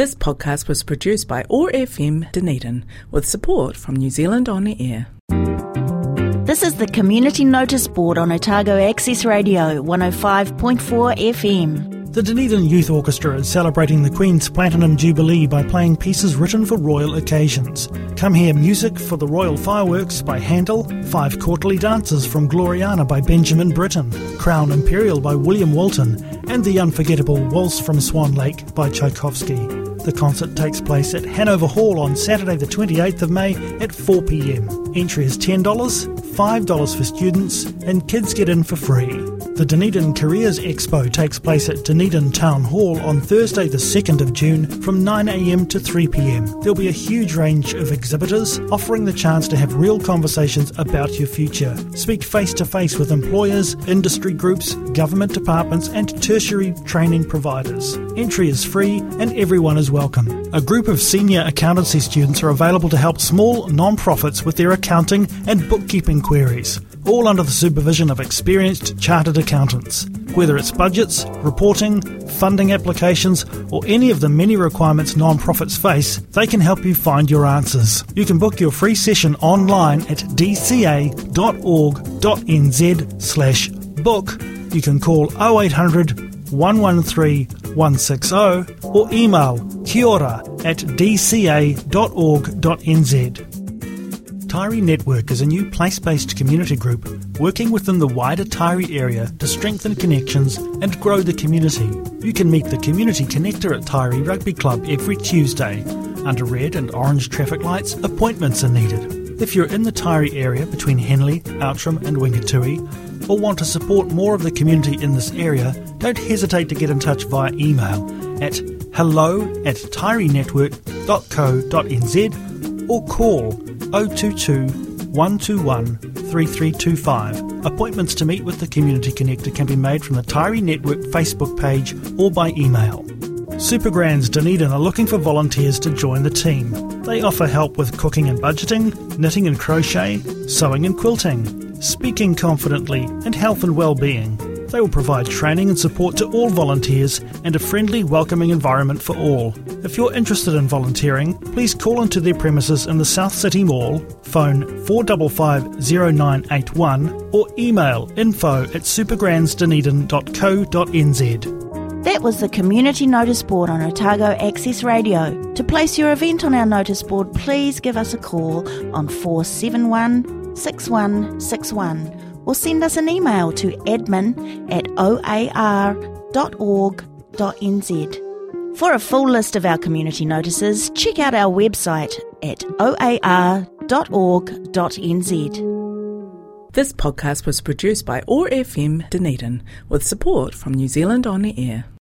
This podcast was produced by OAR FM Dunedin with support from New Zealand On Air. This is the Community Notice Board on Otago Access Radio 105.4 FM. The Dunedin Youth Orchestra is celebrating the Queen's Platinum Jubilee by playing pieces written for royal occasions. Come hear music for the Royal Fireworks by Handel, Five Courtly Dances from Gloriana by Benjamin Britten, Crown Imperial by William Walton, and the unforgettable Waltz from Swan Lake by Tchaikovsky. The concert takes place at Hanover Hall on Saturday, the 28th of May at 4 pm. Entry is $10, $5 for students, and kids get in for free. The Dunedin Careers Expo takes place at Dunedin Town Hall on Thursday, the 2nd of June from 9am to 3pm. There'll be a huge range of exhibitors offering the chance to have real conversations about your future. Speak face to face with employers, industry groups, government departments, and tertiary training providers. Entry is free and everyone is welcome. A group of senior accountancy students are available to help small non-profits with their accounting and bookkeeping queries all under the supervision of experienced chartered accountants. Whether it's budgets, reporting, funding applications, or any of the many requirements non-profits face, they can help you find your answers. You can book your free session online at dca.org.nz slash book. You can call 0800 113 160 or email kiaora at dca.org.nz. Taieri Network is a new place based community group working within the wider Taieri area to strengthen connections and grow the community. You can meet the Community Connector at Taieri Rugby Club every Tuesday. Under red and orange traffic lights, appointments are needed. If you're in the Taieri area between Henley, Outram, and Wingatui, or want to support more of the community in this area, don't hesitate to get in touch via email at hello at taierinetwork.co.nz or call 022 121 3325. Appointments to meet with the Community Connector can be made from the Taieri Network Facebook page or by email. Supergrans Dunedin are looking for volunteers to join the team. They offer help with cooking and budgeting, knitting and crochet, sewing and quilting, speaking confidently, and health and well-being. They will provide training and support to all volunteers and a friendly, welcoming environment for all. If you're interested in volunteering, please call into their premises in the South City Mall, phone 4550981 or email info at supergransdunedin.co.nz. That was the Community Notice Board on Otago Access Radio. To place your event on our notice board, please give us a call on 471 6161 or send us an email to admin at oar.org.nz. For a full list of our community notices, check out our website at oar.org.nz. This podcast was produced by OAR FM Dunedin with support from New Zealand On the Air.